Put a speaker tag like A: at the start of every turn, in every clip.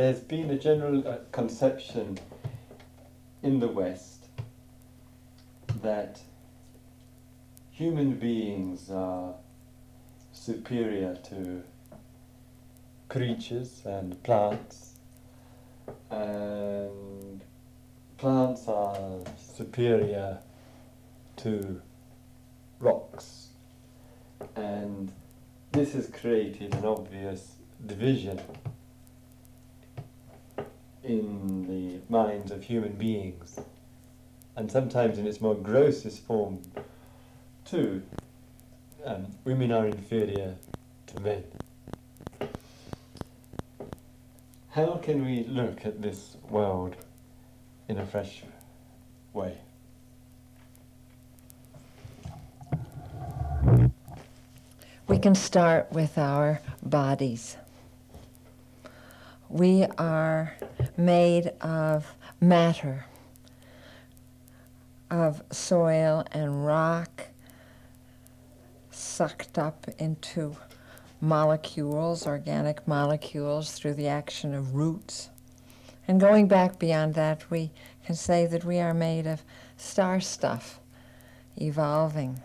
A: There's been a general uh, conception in the West that human beings are superior to creatures and plants, and plants are superior to rocks, and this has created an obvious division in the minds of human beings, and sometimes in its more grossest form, too. Um, women are inferior to men. How can we look at this world in a fresh way?
B: We can start with our bodies. We are made of matter, of soil and rock, sucked up into molecules, organic molecules, through the action of roots. And going back beyond that, we can say that we are made of star stuff, evolving.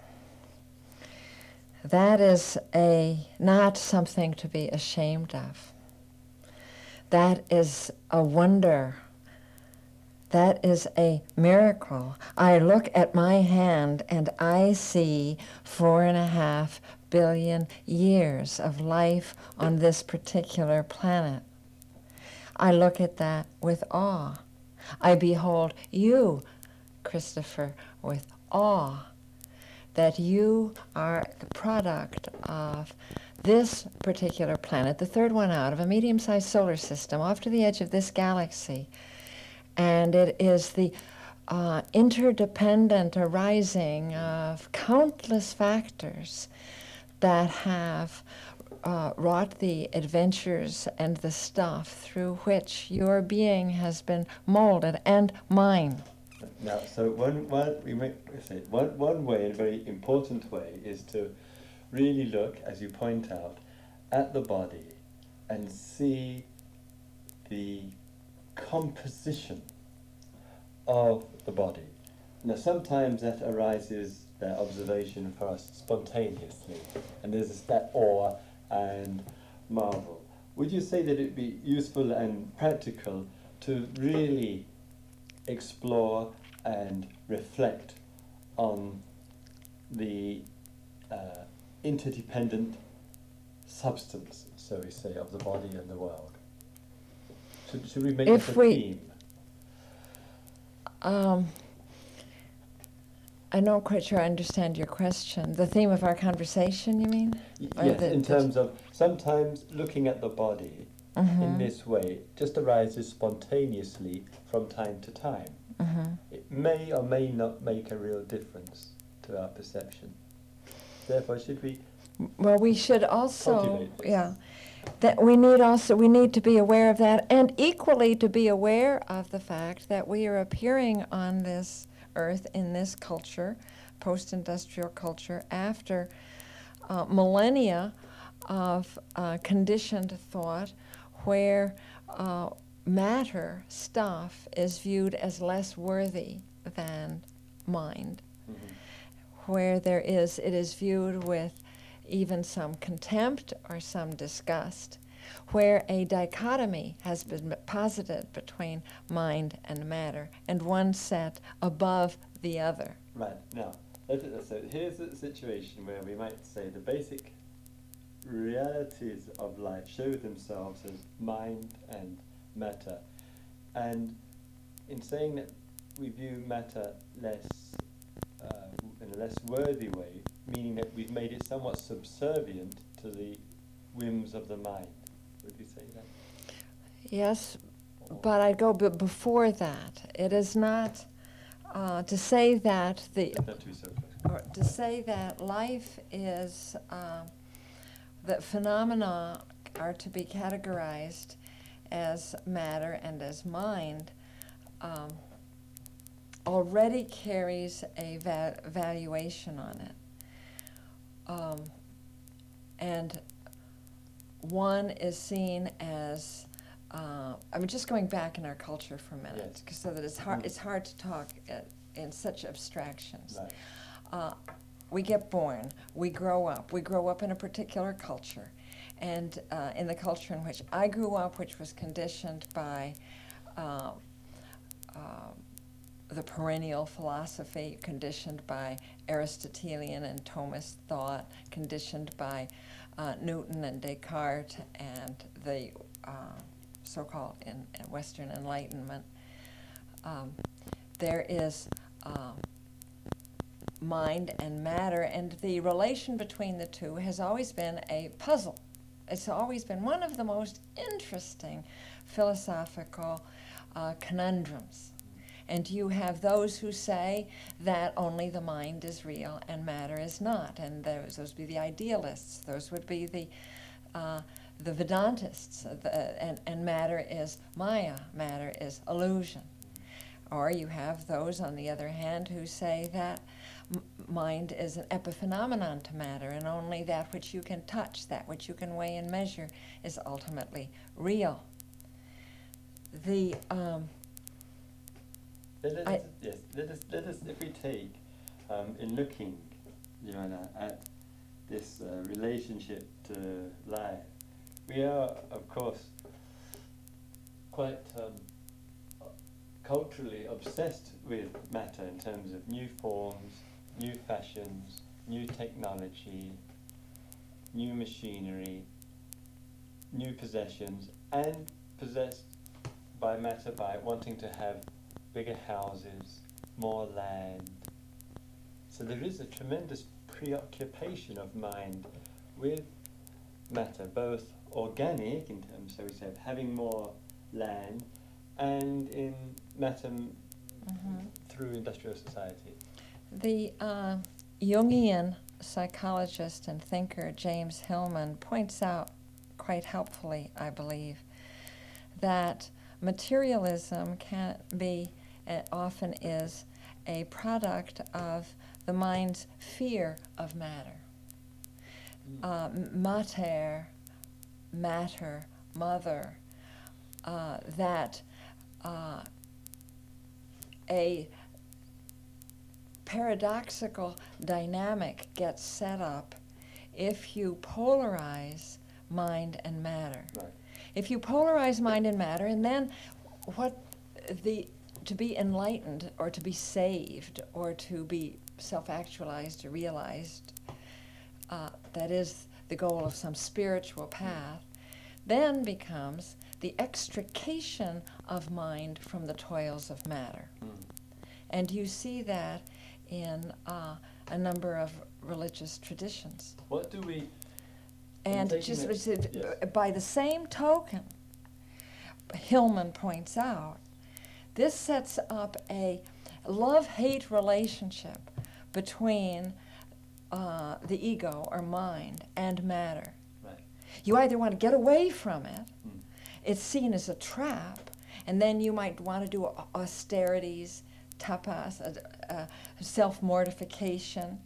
B: That is a not something to be ashamed of. That is a wonder. That is a miracle. I look at my hand and I see four and a half billion years of life on this particular planet. I look at that with awe. I behold you, Christopher, with awe that you are the product of this particular planet, the third one out of a medium sized solar system off to the edge of this galaxy. And it is the uh, interdependent arising of countless factors that have uh, wrought the adventures and the stuff through which your being has been molded and mine.
A: Now, so one, one, we may say one, one way, a very important way, is to really look, as you point out, at the body and see the composition of the body. Now, sometimes that arises, that observation for us spontaneously, and there's that awe and marvel. Would you say that it'd be useful and practical to really explore and reflect on the uh, interdependent substance, so we say, of the body and the world. Should, should we make
B: If
A: a
B: we-
A: theme?
B: Um, I'm not quite sure I understand your question. The theme of our conversation, you mean? Or
A: Yes,
B: the-
A: in terms of sometimes looking at the body in
B: Mhm,
A: this way just arises spontaneously from time to time.
B: mhm.
A: It may or may not make a real difference to our perception. Therefore, should we
B: Well, we should also,
A: Cultivate?
B: Yeah, that we need also, we need to be aware of that, and equally to be aware of the fact that we are appearing on this earth in this culture, post-industrial culture, after uh, millennia of uh, conditioned thought, where uh, matter stuff is viewed as less worthy than mind where there is, it is viewed with even some contempt or some disgust, where a dichotomy has been posited between mind and matter, and one set above the other.
A: Right, now, so here's a situation where we might say the basic realities of life show themselves as mind and matter. And in saying that we view matter less, in a less worthy way, meaning that we've made it somewhat subservient to the whims of the mind. Would you say that?
B: Yes, but I'd go b- before that. It is not uh, to say that the
A: Not too so
B: or to say that life is uh, that phenomena are to be categorized as matter and as mind um, already carries a va- valuation on it. Um, and one is seen as uh, I mean, just going back in our culture for a minute,
A: Yes.
B: so that it's hard,
A: Mm.
B: it's hard to talk at, in such abstractions.
A: Right.
B: Uh, we get born, we grow up, we grow up in a particular culture. And uh, in the culture in which I grew up, which was conditioned by uh, uh, the perennial philosophy, conditioned by Aristotelian and Thomist thought, conditioned by uh, Newton and Descartes and the uh, so-called in, in Western Enlightenment. Um, there is um, mind and matter, and the relation between the two has always been a puzzle. It's always been one of the most interesting philosophical uh, conundrums. And you have those who say that only the mind is real and matter is not, and those, those would be the idealists. Those would be the uh, the Vedantists, uh, the, and, and matter is Maya, matter is illusion. Or you have those, on the other hand, who say that m- mind is an epiphenomenon to matter, and only that which you can touch, that which you can weigh and measure, is ultimately real. The um,
A: Let us, yes, let us, let us, if we take, um, in looking, Joanna, at this uh, relationship to life, we are, of course, quite um, culturally obsessed with matter in terms of new forms, new fashions, new technology, new machinery, new possessions, and possessed by matter by wanting to have bigger houses, more land. So there is a tremendous preoccupation of mind with matter, both organic in terms, so we say, of having more land, and in matter m-
B: Mhm.
A: through industrial society.
B: The uh, Jungian psychologist and thinker James Hillman points out quite helpfully, I believe, that materialism can be, and often is, a product of the mind's fear of matter. Uh, mater, matter, mother, uh, that uh, a paradoxical dynamic gets set up if you polarize mind and matter.
A: Right.
B: If you polarize mind and matter, and then what the to be enlightened or to be saved or to be self-actualized or realized, uh, that is the goal of some spiritual path, then becomes the extrication of mind from the toils of matter.
A: Mm.
B: And you see that in uh, a number of religious traditions.
A: What do we
B: And just
A: it- yes.
B: by the same token, Hillman points out, this sets up a love hate relationship between uh, the ego or mind and matter.
A: Right.
B: You either want to get away from it,
A: Mm.
B: it's seen as a trap, and then you might want to do au- austerities, tapas, uh, uh, self mortification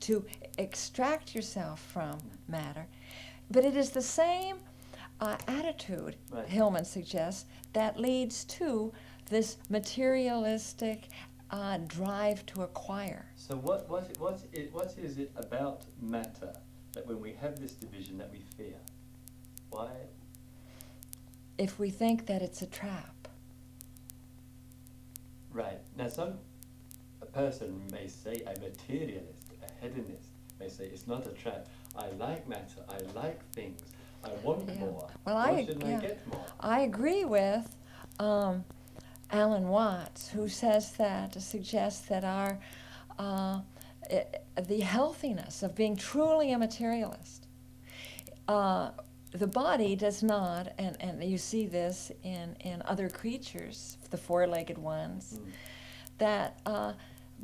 B: to extract yourself from matter. But it is the same uh, attitude,
A: Right.
B: Hillman suggests, that leads to this materialistic uh, drive to acquire.
A: So what what what is, what is it about matter that when we have this division that we fear? Why?
B: If we think that it's a trap,
A: Right. Now some a person may say a materialist, a hedonist may say it's not a trap. I like matter. I like things. I want
B: Yeah.
A: more.
B: Well,
A: Why
B: I-
A: shouldn't
B: yeah.
A: I get more?
B: I agree with um, Alan Watts, who says that, suggests that our uh, i- the healthiness of being truly a materialist. Uh, the body does not, and, and you see this in, in other creatures, the four legged ones,
A: Mm.
B: that uh,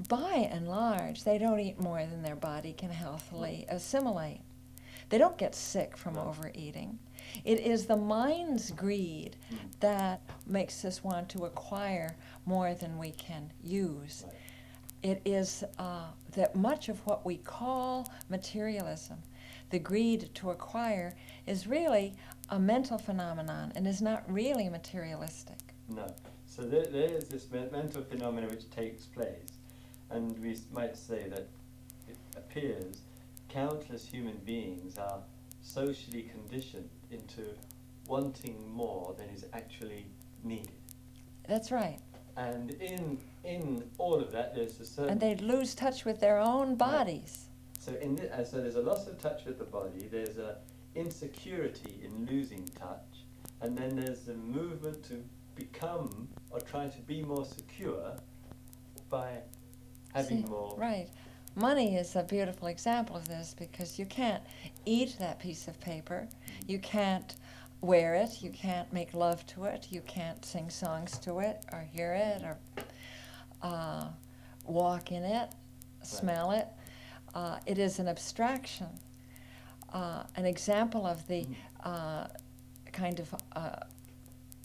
B: by and large, they don't eat more than their body can healthily assimilate. They don't get sick from overeating. It is the mind's greed that makes us want to acquire more than we can use. It is uh, that much of what we call materialism, the greed to acquire, is really a mental phenomenon and is not really materialistic.
A: No. So there, there is this mental phenomenon which takes place, and we might say that it appears countless human beings are socially conditioned into wanting more than is actually needed.
B: That's right.
A: And in in all of that, there's a certain
B: And they lose touch with their own bodies.
A: So in the, uh, so there's a loss of touch with the body. There's a insecurity in losing touch, and then there's a movement to become or try to be more secure by having
B: See,
A: more.
B: Right. Money is a beautiful example of this because you can't eat that piece of paper. You can't wear it. You can't make love to it. You can't sing songs to it or hear it or uh, walk in it, smell it. Uh, it is an abstraction. Uh, an example of the uh, kind of uh,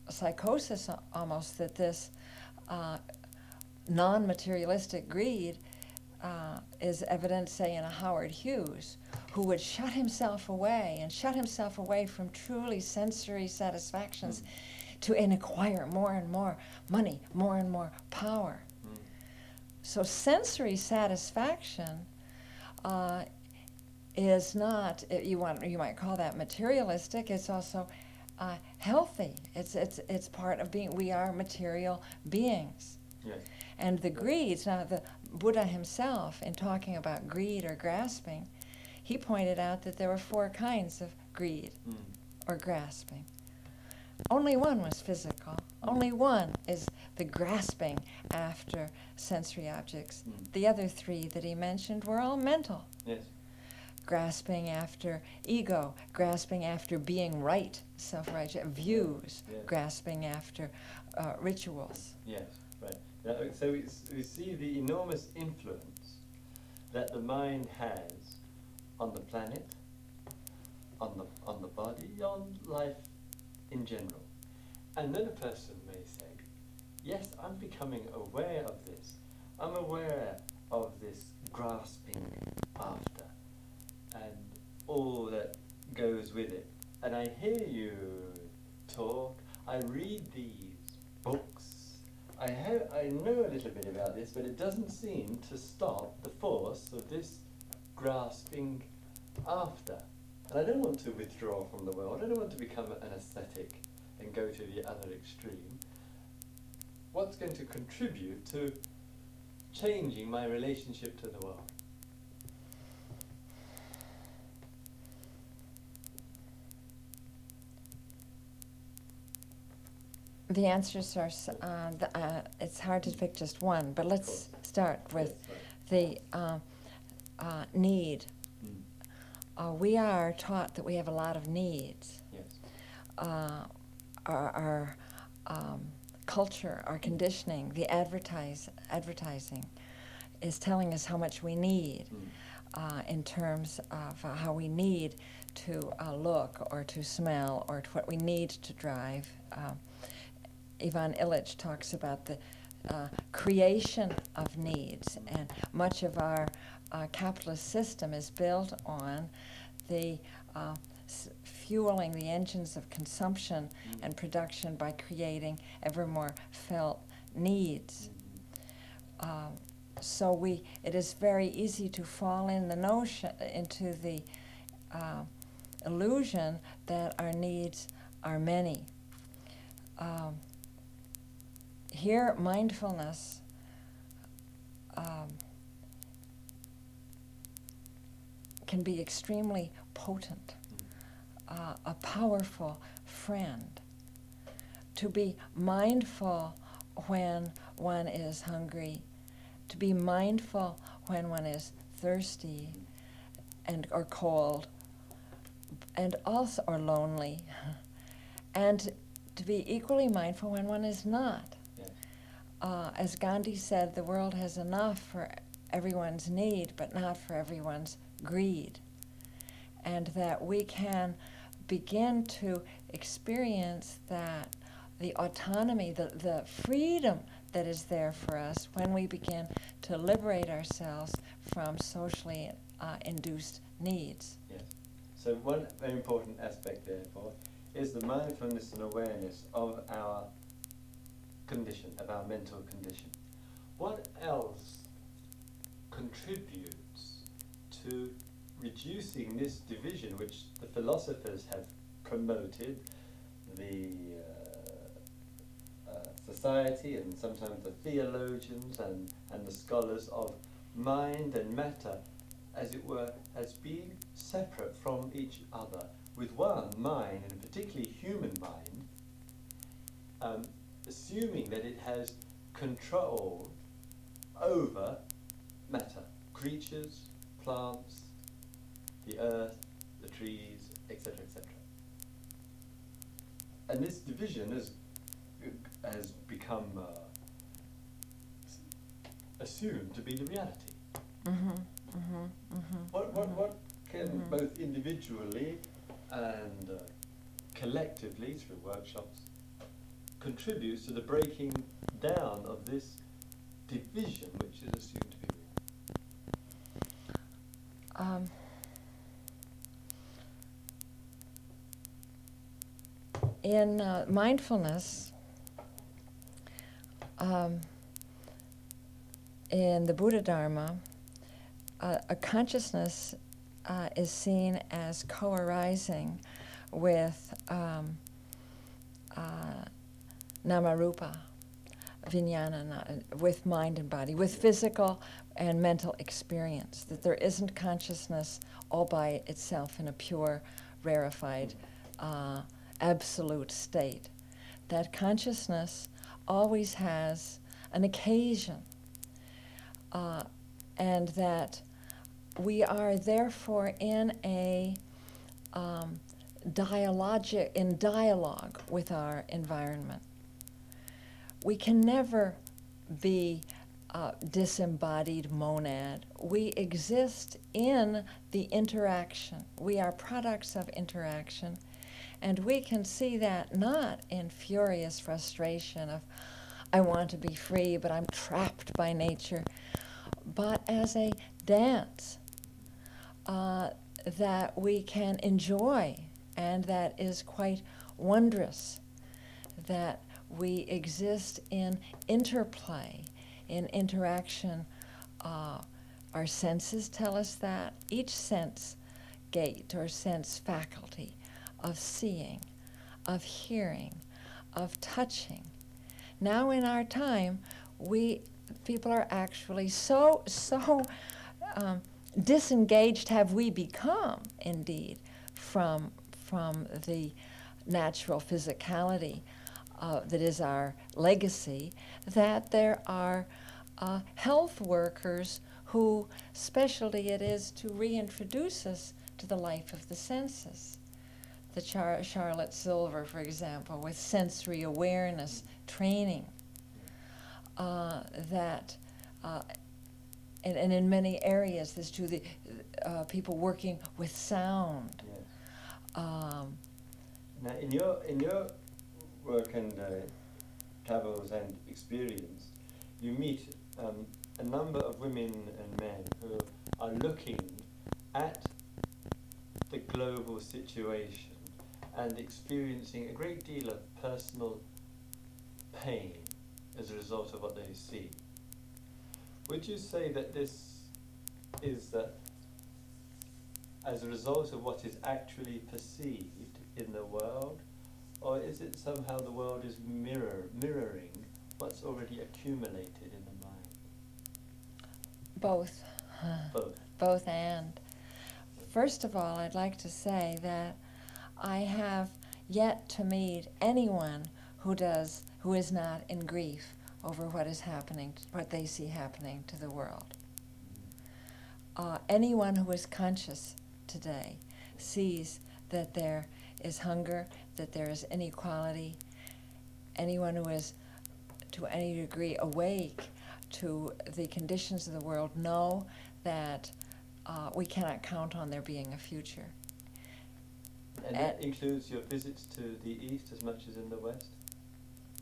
B: psychosis almost that this uh, non materialistic greed uh, is evident, say, in a Howard Hughes, who would shut himself away and shut himself away from truly sensory satisfactions to and acquire more and more money, more and more power.
A: Mm.
B: So sensory satisfaction uh, is not uh, you want you might call that materialistic. It's also uh, healthy. It's it's it's part of being. We are material beings.
A: Yes.
B: And the greeds, now the Buddha himself, in talking about greed or grasping, he pointed out that there were four kinds of greed
A: Mm.
B: or grasping. Only one was physical. Only one is the grasping after sensory objects.
A: Mm.
B: The other three that he mentioned were all mental.
A: Yes.
B: Grasping after ego, grasping after being right, self righteous, views,
A: Yeah.
B: grasping after uh, rituals.
A: Yes. Now, so we, we see the enormous influence that the mind has on the planet, on the on the body, on life in general. And then a person may say, yes, I'm becoming aware of this. I'm aware of this grasping after and all that goes with it. And I hear you talk, I read these books, I, ha- I know a little bit about this, but it doesn't seem to stop the force of this grasping after. And I don't want to withdraw from the world, I don't want to become an ascetic and go to the other extreme. What's going to contribute to changing my relationship to the world?
B: The answers are, uh, the, uh, it's hard to pick just one, but let's start with the uh, uh, need.
A: Mm.
B: Uh, we are taught that we have a lot of needs.
A: Yes.
B: Uh, our our um, culture, our conditioning, the advertise, advertising is telling us how much we need
A: Mm.
B: uh, in terms of uh, how we need to uh, look or to smell or to what we need to drive. Ivan Illich talks about the uh, creation of needs, and much of our uh, capitalist system is built on the uh, s- fueling the engines of consumption
A: Mm.
B: and production by creating ever more felt needs.
A: Mhm.
B: Uh, so we, it is very easy to fall in the notion into the uh, illusion that our needs are many. Um, here, mindfulness um, can be extremely potent, uh, a powerful friend. To be mindful when one is hungry, to be mindful when one is thirsty and or cold, and also or lonely, and to be equally mindful when one is not. Uh, as Gandhi said, the world has enough for everyone's need, but not for everyone's greed. And that we can begin to experience that the autonomy, the, the freedom that is there for us when we begin to liberate ourselves from socially uh, induced needs.
A: Yes. So one very important aspect, therefore, is the mindfulness and awareness of our condition, of our mental condition. What else contributes to reducing this division, which the philosophers have promoted, the uh, uh, society and sometimes the theologians and, and the scholars of mind and matter, as it were, as being separate from each other, with one mind, and particularly human mind, um, assuming that it has control over matter, creatures, plants, the earth, the trees, etc., etc. And this division has, has become uh, assumed to be the reality.
B: Mm-hmm, mm-hmm, mm-hmm,
A: What, what,
B: mhm.
A: what can
B: Mhm.
A: both individually and uh, collectively through workshops contributes to the breaking down of this division which is assumed to be real?
B: Um, in uh, mindfulness, um, in the Buddha Dharma, uh, a consciousness uh, is seen as co arising with um, uh, namarupa, vijnana, na- with mind and body, with physical and mental experience, that there isn't consciousness all by itself in a pure, rarefied, uh, absolute state. That consciousness always has an occasion, uh, and that we are therefore in a um, dialogic in dialogue with our environment. We can never be disembodied monad. We exist in the interaction. We are products of interaction. And we can see that not in furious frustration of, I want to be free, but I'm trapped by nature, but as a dance uh, that we can enjoy and that is quite wondrous, that we exist in interplay, in interaction. Uh, our senses tell us that. Each sense gate or sense faculty of seeing, of hearing, of touching. Now in our time, we people are actually so so um, disengaged have we become indeed from from the natural physicality uh, that is our legacy that there are uh, health workers who specialty it is to reintroduce us to the life of the senses the Char- Charlotte Selver, for example, with sensory awareness training, uh, that, uh, and, and in many areas, there's to the uh, people working with sound.
A: Yes.
B: Um,
A: Now, in your in your work and uh, travels and experience, you meet um, a number of women and men who are looking at the global situation and experiencing a great deal of personal pain as a result of what they see. Would you say that this is that as a result of what is actually perceived in the world, or is it somehow the world is mirror mirroring what's already accumulated in the mind?
B: both.
A: Both.
B: both and. First of all, I'd like to say that I have yet to meet anyone who does who is not in grief over what is happening, what they see happening to the world. Uh, anyone who is conscious today sees that there is hunger, that there is inequality. Anyone who is to any degree awake to the conditions of the world know that uh, we cannot count on there being a future.
A: And that includes your visits to the east as much as in the west?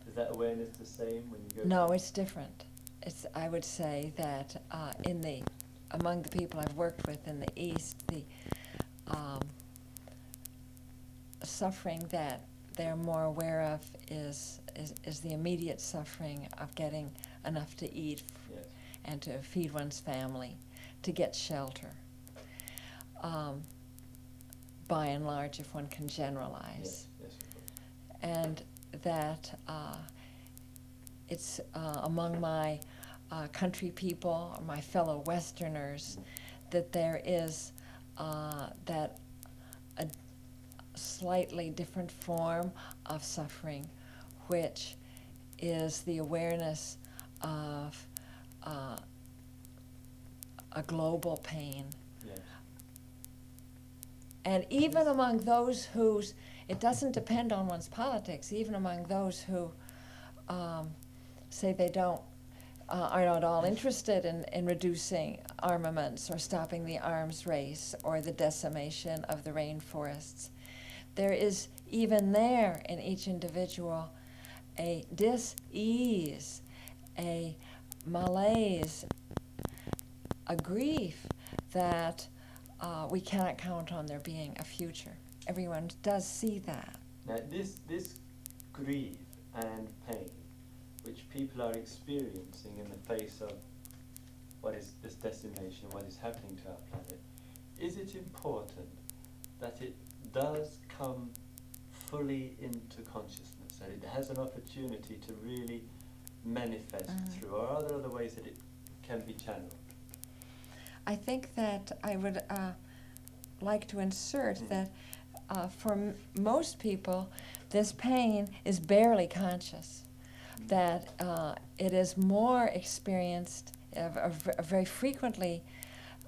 A: Is that awareness the same when you go
B: No, it's different. It's, I would say that uh, in the, among the people I've worked with in the East, the, um, suffering that they're more aware of is, is, is the immediate suffering of getting enough to eat
A: Yes.
B: and to feed one's family, to get shelter. Um, by and large, if one can generalize.
A: Yes. Yes.
B: And that uh, it's uh, among my uh, country people, or my fellow Westerners, that there is uh, that a slightly different form of suffering, which is the awareness of uh, a global pain.
A: Yes.
B: And even among those whose, it doesn't depend on one's politics, even among those who um, say they don't, uh, are not all interested in, in reducing armaments or stopping the arms race or the decimation of the rainforests. There is even there in each individual a dis-ease, a malaise, a grief that uh, we cannot count on there being a future. Everyone does see that.
A: Now, this, this grief and pain, which people are experiencing in the face of what is this decimation, what is happening to our planet, is it important that it does come fully into consciousness, and it has an opportunity to really manifest
B: Mm.
A: through, or are there other ways that it can be channeled?
B: I think that I would uh, like to insert
A: Mhm.
B: that uh, for m- most people, this pain is barely conscious. That uh, it is more experienced, v- very frequently,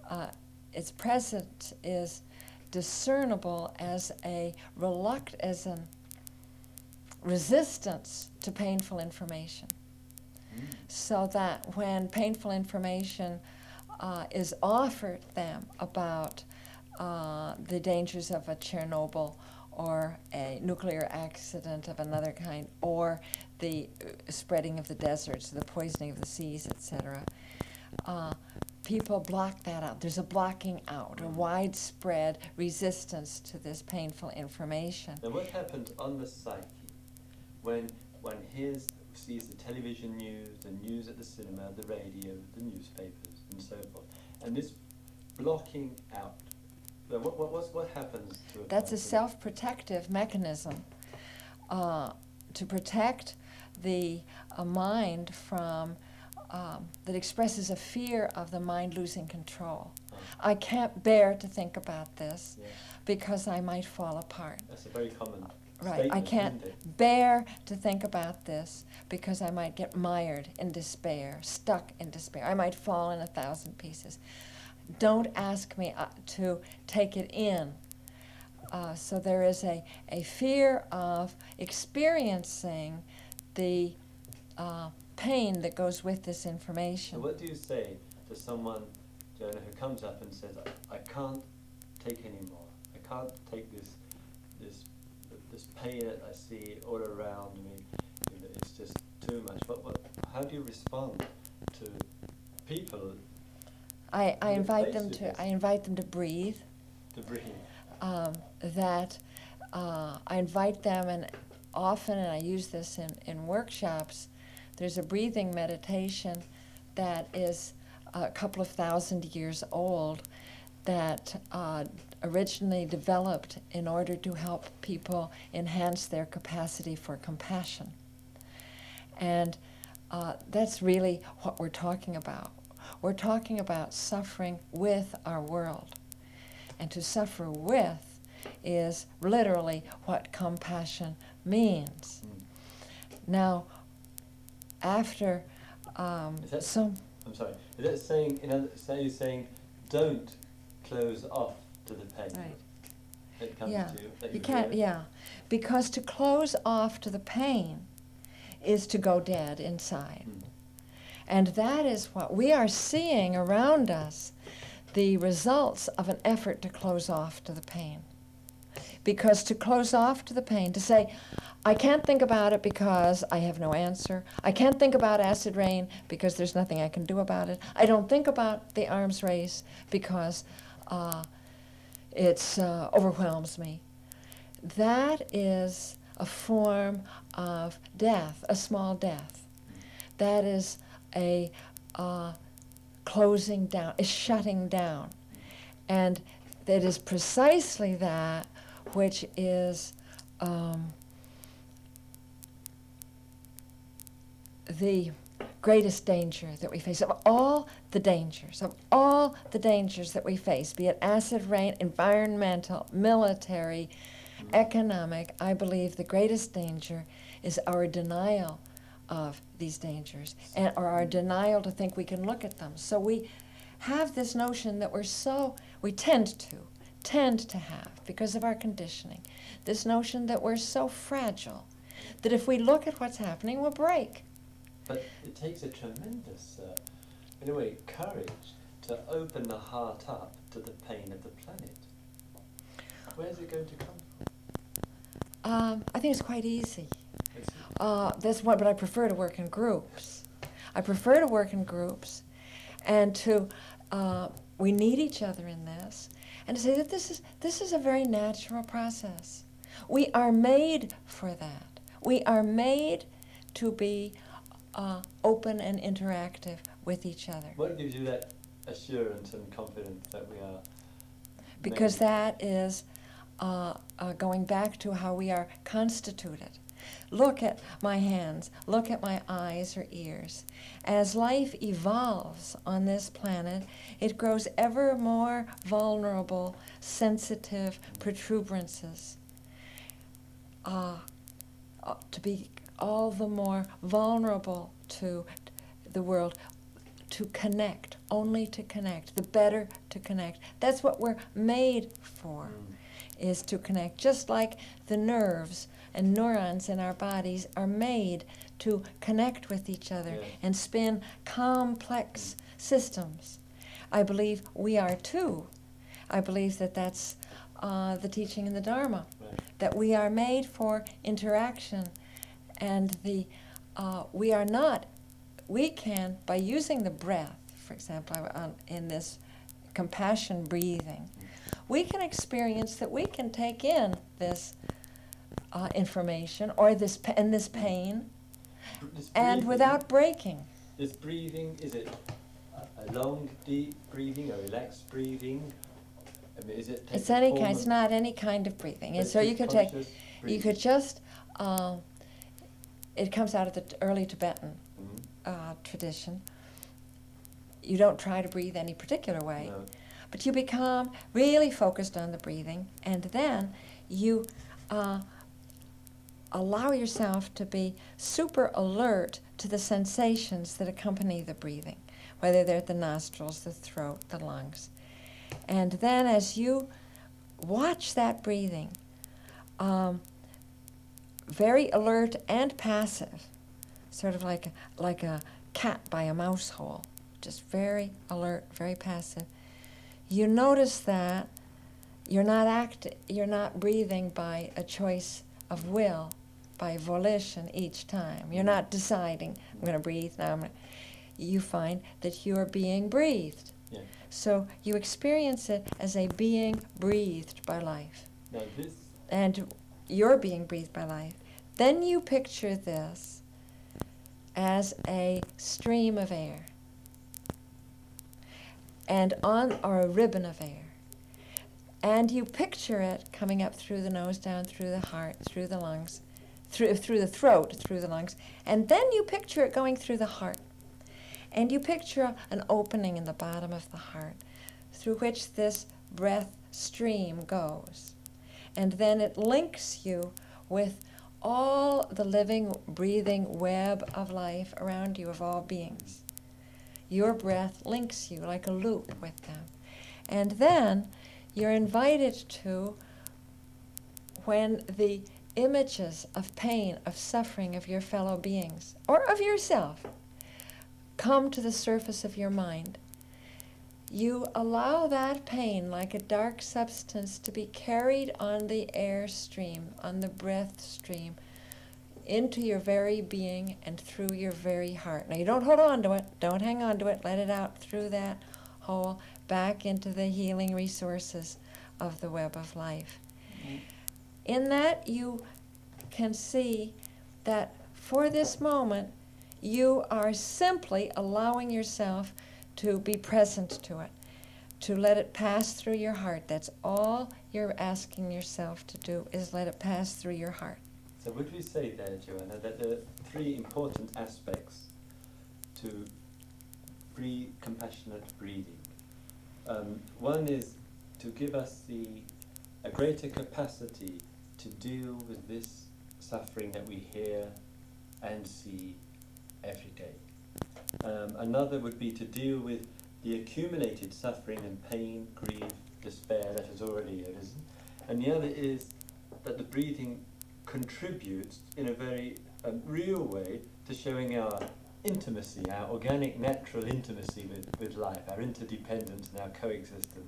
B: uh, its presence is discernible as a reluct as an resistance to painful information so that when painful information uh, is offered them about uh, the dangers of a Chernobyl or a nuclear accident of another kind or the uh, spreading of the deserts, the poisoning of the seas, etc., uh, people block that out. There's a blocking out, a widespread resistance to this painful information.
A: Now, what happens on the psyche when one hears, sees the television news, the news at the cinema, the radio, the newspapers, and so forth, and this blocking out? Now, what, what, what happens to a
B: That's a self protective mechanism uh, to protect the uh, mind from, um, that expresses a fear of the mind losing control. I can't bear to think about this
A: yeah,
B: because I might fall apart.
A: that's a very common
B: Right, I can't bear to think about this because I might get mired in despair, stuck in despair. I might fall in a thousand pieces. Don't ask me uh, to take it in. Uh, so there is a, a fear of experiencing the uh, pain that goes with this information.
A: So what do you say to someone, Joanna, who comes up and says, I, I can't take anymore. I can't take this, this, this pain that I see all around me. You know, it's just too much. What, what, how do you respond to people
B: I, I invite them to
A: this.
B: I invite them to breathe.
A: to breathe?
B: um, that uh, I invite them, and often, and I use this in, in workshops, there's a breathing meditation that is a couple of thousand years old that uh, originally developed in order to help people enhance their capacity for compassion. And uh, that's really what we're talking about. We're talking about suffering with our world. And to suffer with is literally what compassion means.
A: Mm.
B: Now, after um,
A: Is that-
B: some,
A: I'm sorry. Is that saying, in other, say you're saying, don't close off to the pain
B: Right.
A: that comes
B: yeah,
A: to you?
B: You
A: you
B: can't, yeah, because to close off to the pain is to go dead inside.
A: Mm.
B: And that is what we are seeing around us the results of an effort to close off to the pain. Because to close off to the pain, to say, I can't think about it because I have no answer. I can't think about acid rain because there's nothing I can do about it. I don't think about the arms race because uh, it uh, overwhelms me. that is a form of death, a small death. That is a uh, closing down, is shutting down. And it is precisely that which is um, the greatest danger that we face of all the dangers, of all the dangers that we face, be it acid rain, environmental, military, economic, I believe the greatest danger is our denial of these dangers and or our denial to think we can look at them. So we have this notion that we're so we tend to tend to have because of our conditioning this notion that we're so fragile that if we look at what's happening we'll break
A: but it takes a tremendous uh, in a way courage to open the heart up to the pain of the planet. Where's it going to come from?
B: Um, i think it's quite easy. Uh, that's what but i prefer to work in groups. I prefer to work in groups and to uh, we need each other in this, and to say that this is, this is a very natural process. We are made for that. We are made to be uh, open and interactive with each other.
A: What gives you that assurance and confidence that we are?
B: Because that is uh, uh, going back to how we are constituted. Look at my hands, look at my eyes or ears. As life evolves on this planet, it grows ever more vulnerable, sensitive protuberances. Uh, uh, to be all the more vulnerable to the world, to connect, only to connect, the better to connect. That's what we're made for, mm. is to connect. Just like the nerves and neurons in our bodies are made to connect with each other yes. and spin complex systems. I believe we are too. I believe that that's uh, the teaching in the Dharma, right. that we are made for interaction, and the uh, we are not. We can by using the breath, for example, in this compassion breathing, we can experience that we can take in this uh, information or this and this pain, and without breaking.
A: This breathing is it a, long deep breathing, a relaxed breathing? I mean, is it?
B: It's any kind. It's not any kind of breathing. And so you could take, breathing. you could just. Uh, it comes out of the early Tibetan mm-hmm. uh, tradition. You don't try to breathe any particular way, no. but you become really focused on the breathing, and then you uh, allow yourself to be super alert to the sensations that accompany the breathing, whether they're at the nostrils, the throat, the lungs. And then as you watch that breathing, um, very alert and passive, sort of like a, like a cat by a mouse hole, just very alert, very passive. You notice that you're not act, you're not breathing by a choice of will, by volition each time. You're not deciding, I'm going to breathe now. I'm gonna, you find that you are being breathed. Yeah. So you experience it as a being breathed by life.
A: Now this
B: and you're being breathed by life. Then you picture this as a stream of air and on or a ribbon of air. And you picture it coming up through the nose, down through the heart, through the lungs, through, through the throat, through the lungs, and then you picture it going through the heart. And you picture an opening in the bottom of the heart through which this breath stream goes. And then it links you with all the living, breathing web of life around you, of all beings. Your breath links you like a loop with them. And then you're invited to, when the images of pain, of suffering of your fellow beings, or of yourself, come to the surface of your mind. You allow that pain, like a dark substance, to be carried on the air stream, on the breath stream, into your very being and through your very heart. Now, you don't hold on to it, don't hang on to it, let it out through that hole back into the healing resources of the web of life. Mm-hmm. In that, you can see that for this moment, you are simply allowing yourself to be present to it, to let it pass through your heart. That's all you're asking yourself to do, is let it pass through your heart.
A: So would we say there, Joanna, that there are three important aspects to free, compassionate breathing? Um, one is to give us the a greater capacity to deal with this suffering that we hear and see every day. Um, another would be to deal with the accumulated suffering and pain, grief, despair that has already arisen. And the other is that the breathing contributes in a very um, real way to showing our intimacy, our organic, natural intimacy with, with life, our interdependence and our coexistence.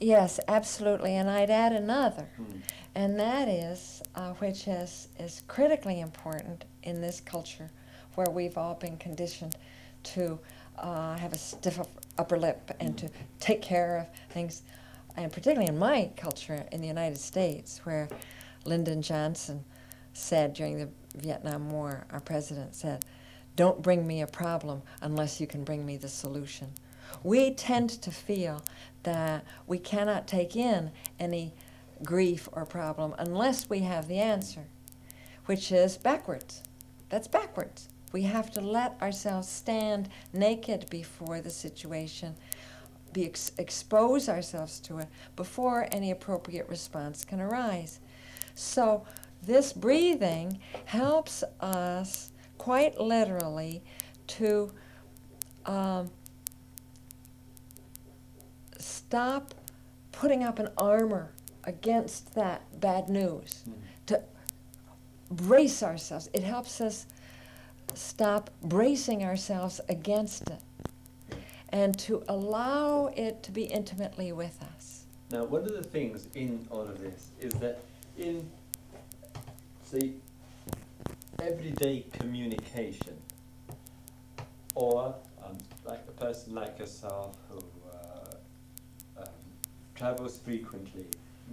B: Yes, absolutely. And I'd add another,
A: Mm.
B: and that is, uh, which is, is critically important in this culture where we've all been conditioned to uh, have a stiff upper lip and to take care of things. And particularly in my culture in the United States, where Lyndon Johnson said during the Vietnam War, our president said, Don't bring me a problem unless you can bring me the solution. We tend to feel that we cannot take in any grief or problem unless we have the answer, which is backwards. That's backwards. We have to let ourselves stand naked before the situation, be ex- expose ourselves to it before any appropriate response can arise. So, this breathing helps us quite literally to um, stop putting up an armor against that bad news,
A: Mm.
B: to brace ourselves. It helps us stop bracing ourselves against it and to allow it to be intimately with us.
A: Now, one of the things in all of this is that in, say, everyday communication, or um, like a person like yourself who uh, um, travels frequently,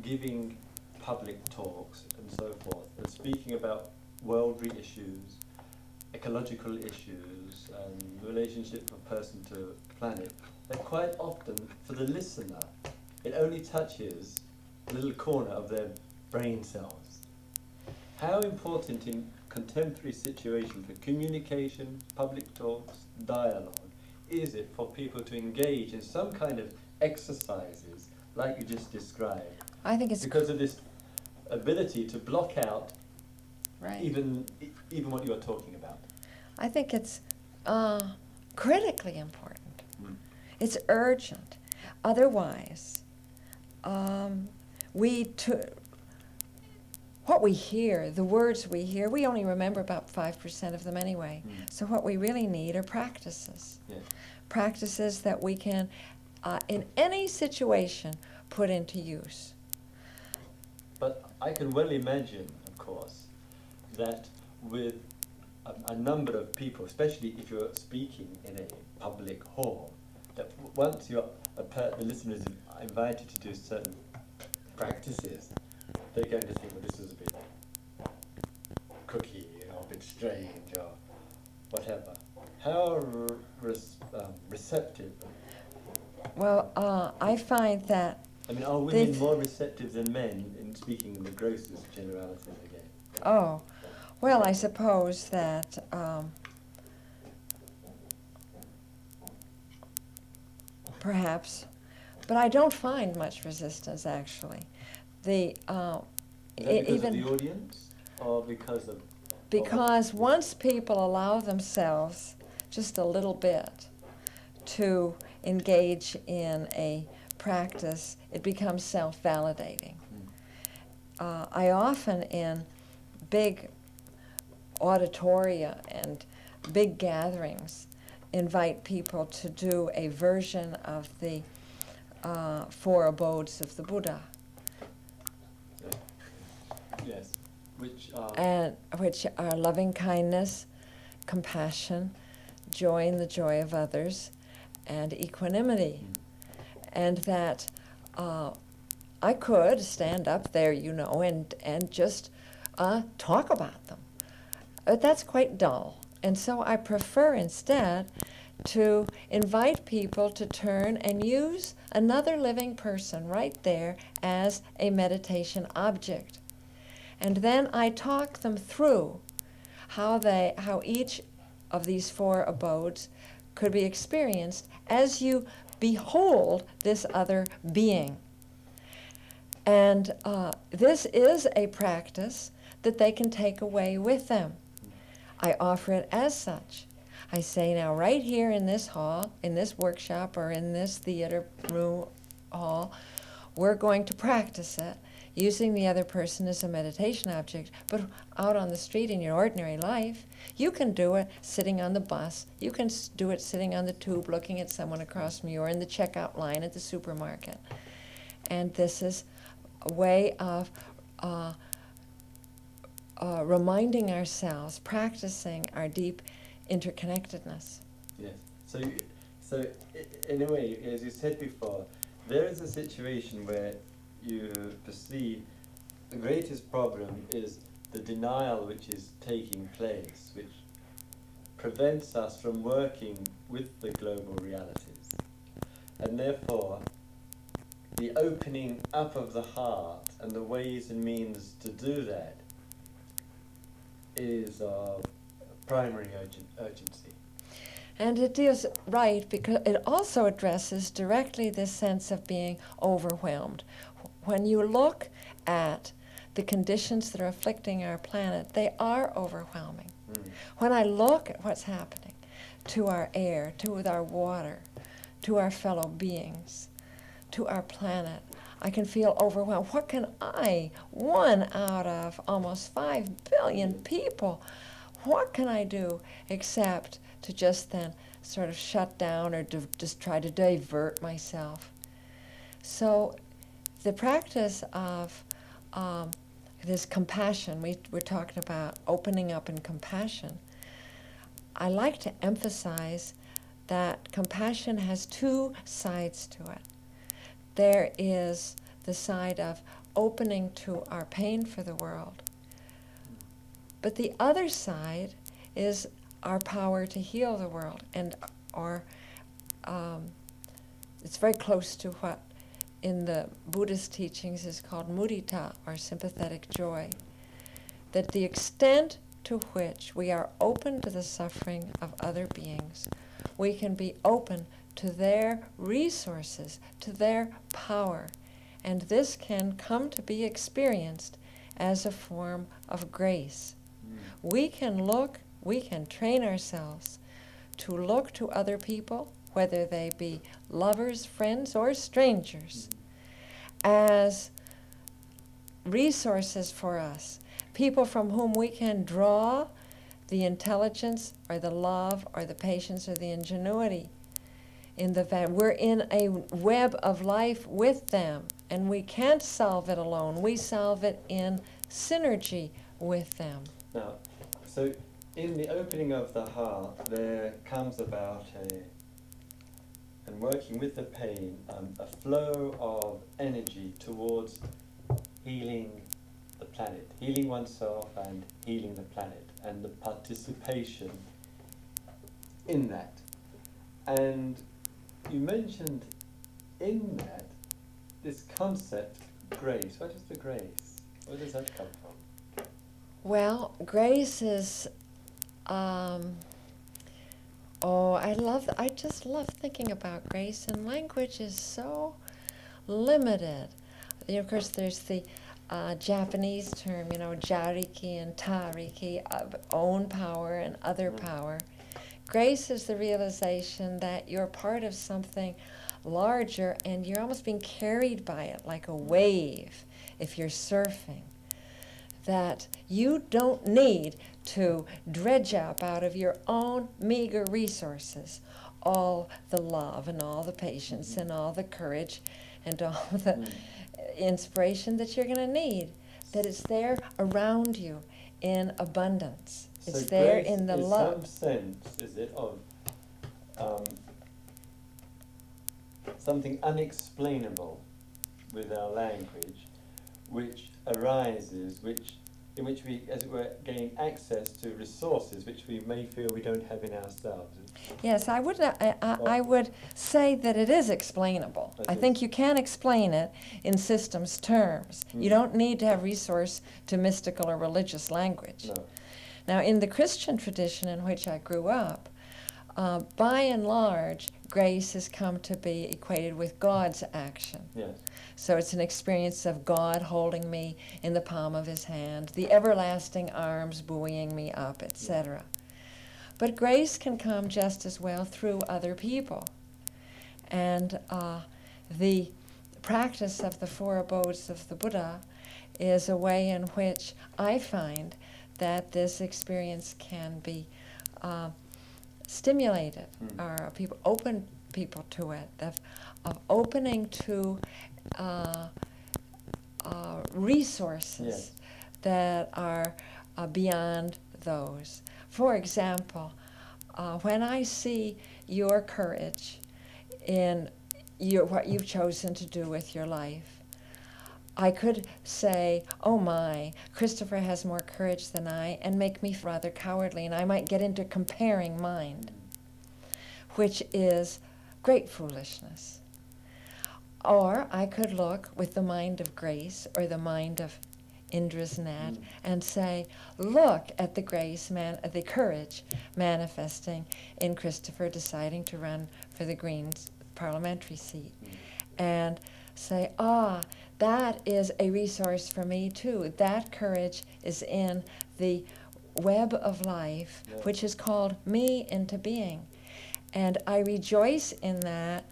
A: giving public talks and so forth, and speaking about worldly issues, ecological issues, and relationship of person to planet, that quite often for the listener, it only touches a little corner of their brain cells. How important in contemporary situation for communication, public talks, dialogue, is it for people to engage in some kind of exercises like you just described?
B: I think it's
A: Because of this ability to block out
B: right.
A: even e- even what you're talking about.
B: I think it's uh, critically important.
A: Mm.
B: It's urgent. Otherwise, um, we to, what we hear, the words we hear, we only remember about five percent of them anyway.
A: Mm.
B: So what we really need are practices,
A: Yes.
B: practices that we can, uh, in any situation, put into use.
A: But I can well imagine, of course, that with a, a number of people, especially if you're speaking in a public hall, that w- once you're a per- the listener is invited to do certain practices, they're going to think, well, this is a bit cookie or a bit strange or whatever. How r- res- um, receptive?
B: Well, uh, I find that
A: I mean, are women more receptive than men in speaking in the grossest generalities again?
B: Oh, well, I suppose that um, perhaps, but I don't find much resistance actually. The uh,
A: Is that because
B: even
A: of the audience or because of
B: because once people allow themselves just a little bit to engage in a practice, it becomes self-validating.
A: Mm.
B: uh, I often in big auditoria and big gatherings invite people to do a version of the uh, four abodes of the Buddha,
A: yes, which are
B: and which are loving kindness, compassion, joy in the joy of others, and equanimity.
A: Mm.
B: and that uh, I could stand up there, you know, and, and just uh, talk about them. But that's quite dull. And so I prefer instead to invite people to turn and use another living person right there as a meditation object. And then I talk them through how they how each of these four abodes could be experienced as you behold this other being. And uh, this is a practice that they can take away with them. I offer it as such. I say now, right here in this hall, in this workshop, or in this theater room hall, we're going to practice it using the other person as a meditation object. But out on the street in your ordinary life, you can do it sitting on the bus. You can do it sitting on the tube looking at someone across from you or in the checkout line at the supermarket. And this is a way of uh, uh, reminding ourselves, practicing our deep interconnectedness.
A: Yes. So, you, so in a way, as you said before, there is a situation where you perceive the greatest problem is the denial which is taking place, which prevents us from working with the global realities. And therefore, the opening up of the heart and the ways and means to do that is of primary urgent, urgency.
B: And it is right because it also addresses directly this sense of being overwhelmed. When you look at the conditions that are afflicting our planet, they are overwhelming. Mm. When I look at what's happening to our air, to our water, to our fellow beings, to our planet, I can feel overwhelmed. What can I, one out of almost five billion people, what can I do except to just then sort of shut down or to just try to divert myself? So the practice of um, this compassion, we, we're talking about opening up in compassion. I like to emphasize that compassion has two sides to it. There is the side of opening to our pain for the world, but the other side is our power to heal the world, and or um, it's very close to what in the Buddhist teachings is called mudita, or sympathetic joy. That the extent to which we are open to the suffering of other beings, we can be open to their resources, to their power, and this can come to be experienced as a form of grace. We can look, we can train ourselves to look to other people, whether they be lovers, friends, or strangers, as resources for us, people from whom we can draw the intelligence or the love or the patience or the ingenuity in the van. We're in a web of life with them, and we can't solve it alone. We solve it in synergy with them.
A: Now, so in the opening of the heart, there comes about a, and working with the pain, um, a flow of energy towards healing the planet, healing oneself and healing the planet, and the participation in that. And you mentioned in that this concept, grace. What is the grace? Where does that come from?
B: Well, grace is. Um, oh, I love. I just love thinking about grace, and language is so limited. Of course, there's the uh, Japanese term, you know, jiriki and tariki, of own power and other mm-hmm. power. Grace is the realization that you're part of something larger and you're almost being carried by it like a wave if you're surfing that you don't need to dredge up out of your own meager resources all the love and all the patience and all the courage and all the mm. inspiration that you're going to need. That it's there around you in abundance.
A: So
B: it's there in the love.
A: some sense, is it, of um, something unexplainable with our language, which arises, which in which we, as it were, gain access to resources which we may feel we don't have in ourselves.
B: Yes, I would. Uh, I, I, I would say that it is explainable. I
A: is.
B: think you can explain it in systems terms. You
A: Mm.
B: don't need to have resource to mystical or religious language.
A: No.
B: Now, in the Christian tradition in which I grew up, uh, by and large, grace has come to be equated with God's action.
A: Yes.
B: So it's an experience of God holding me in the palm of his hand, the everlasting arms buoying me up, etc. But grace can come just as well through other people. And uh, the practice of the four abodes of the Buddha is a way in which I find that this experience can be uh, stimulated,
A: Mm.
B: or people open people to it, of, of opening to uh, uh, resources
A: Yes.
B: that are uh, beyond those. For example, uh, when I see your courage in your, what you've chosen to do with your life, I could say, oh my, Christopher has more courage than I, and make me rather cowardly, and I might get into comparing mind, which is great foolishness. Or I could look with the mind of grace or the mind of Indra's net
A: Mm.
B: and say, look at the grace, man, the courage manifesting in Christopher deciding to run for the Greens parliamentary seat, and say, ah, that is a resource for me too. That courage is in the web of life,
A: Yeah.
B: which has called me into being, and I rejoice in that.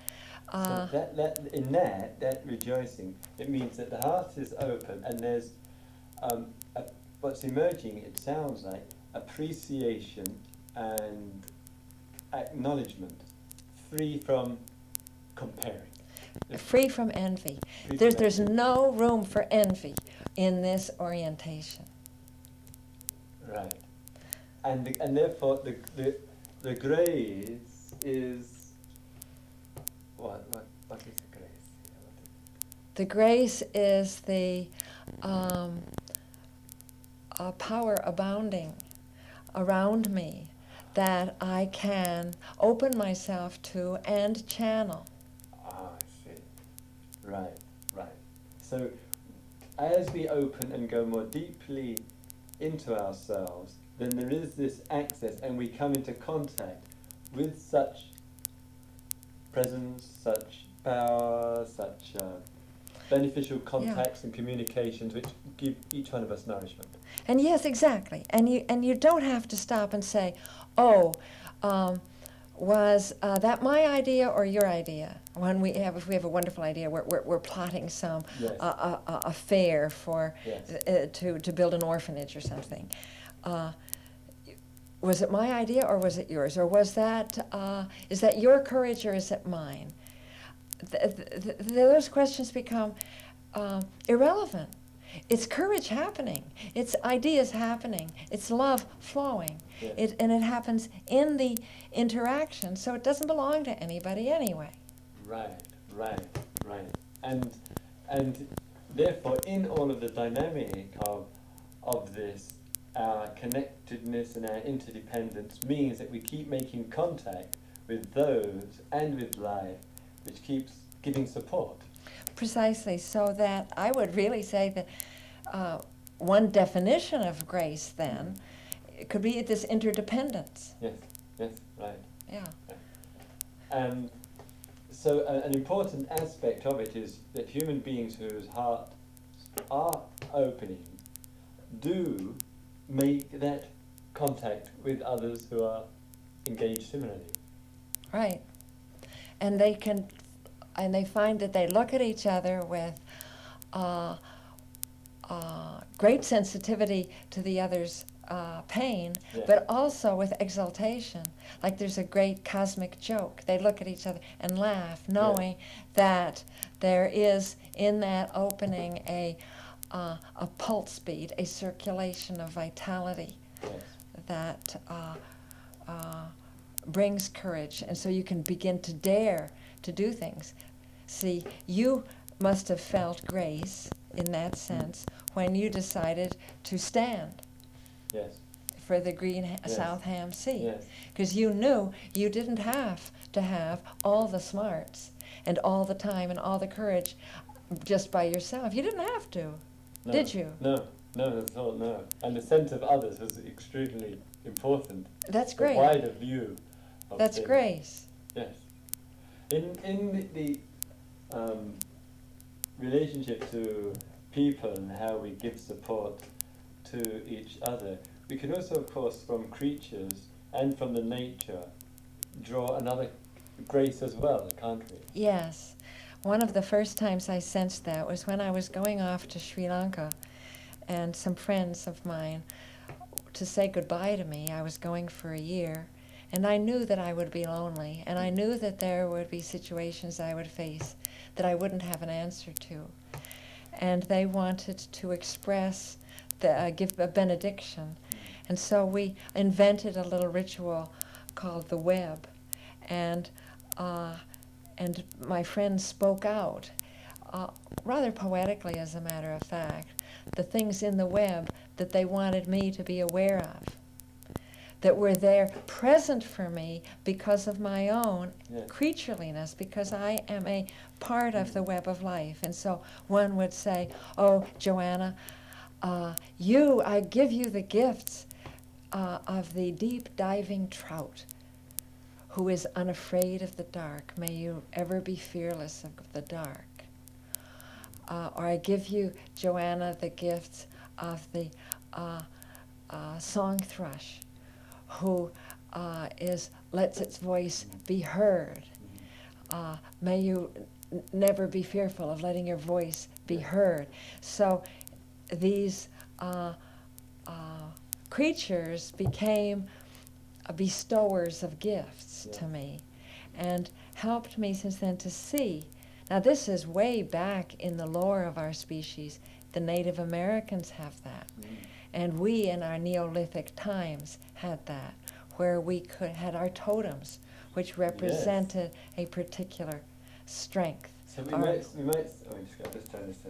B: Uh,
A: so that, that, in that, that rejoicing, it means that the heart is open and there's um, a, what's emerging, it sounds like, appreciation and acknowledgement, free from comparing.
B: Free from envy. There's, there's no room for envy in this orientation.
A: Right. And, the, and therefore, the, the, the grace is. What, what, what is the grace?
B: The grace is the um, uh, power abounding around me that I can open myself to and channel.
A: Right, right. So, as we open and go more deeply into ourselves, then there is this access, and we come into contact with such presence, such power, such uh, beneficial contacts and communications, which give each one of us nourishment.
B: And yes, exactly. And you and you don't have to stop and say, "Oh, um, was uh, that my idea or your idea?" When we have, if we have a wonderful idea, we're we're, we're plotting some
A: Yes.
B: uh, uh, uh, a fair for
A: Yes.
B: uh, to to build an orphanage or something. Uh, was it my idea or was it yours? Or was that uh, is that your courage or is it mine? Th- th- th- those questions become uh, irrelevant. It's courage happening. It's ideas happening. It's love flowing.
A: Yes.
B: It, and it happens in the interaction, so it doesn't belong to anybody anyway.
A: Right, right, right. And and therefore in all of the dynamic of of this, our connectedness and our interdependence means that we keep making contact with those and with life, which keeps giving support.
B: Precisely, so that I would really say that uh, one definition of grace then could be this interdependence.
A: Yes, yes, right.
B: Yeah.
A: And so a, an important aspect of it is that human beings whose hearts are opening do make that contact with others who are engaged similarly.
B: Right. And they can, and they find that they look at each other with uh, uh, great sensitivity to the other's uh, pain,
A: Yeah.
B: but also with exultation. Like there's a great cosmic joke. They look at each other and laugh, knowing that there is in that opening a, uh, a pulse beat, a circulation of vitality
A: Yes.
B: that uh, uh, brings courage, and so you can begin to dare to do things. See, you must have felt grace in that sense when you decided to stand
A: Yes.
B: for the Green ha-
A: Yes.
B: South Hams seat.
A: Yes.
B: Because you knew you didn't have to have all the smarts and all the time and all the courage just by yourself. You didn't have to.
A: No.
B: Did you?
A: No. No, at all. No. And the sense of others was extremely important.
B: That's
A: A
B: great.
A: wider view. Of
B: That's
A: things.
B: grace.
A: Yes. In in the, um, relationship to people and how we give support to each other, we can also, of course, from creatures and from the nature, draw another grace as well, can't we?
B: Yes. One of the first times I sensed that was when I was going off to Sri Lanka and some friends of mine to say goodbye to me. I was going for a year and I knew that I would be lonely and I knew that there would be situations I would face that I wouldn't have an answer to. And they wanted to express, the, uh, give a benediction. And so we invented a little ritual called the web. And uh, and my friends spoke out, uh, rather poetically, as a matter of fact, the things in the web that they wanted me to be aware of, that were there present for me because of my own
A: Yes.
B: creatureliness, because I am a part of the web of life. And so one would say, Oh, Joanna, uh, you, I give you the gifts uh, of the deep diving trout who is unafraid of the dark. May you ever be fearless of the dark. Uh, or I give you, Joanna, the gifts of the uh, uh, song thrush, who uh, is lets its voice be heard. Uh, may you n- never be fearful of letting your voice be heard. So these uh, uh, creatures became uh, bestowers of gifts
A: Yeah.
B: to me and helped me since then to see. Now, this is way back in the lore of our species. The Native Americans have that. And we in our Neolithic times had that, where we could had our totems, which represented a particular strength.
A: So we might, we might, oh, just, just to say.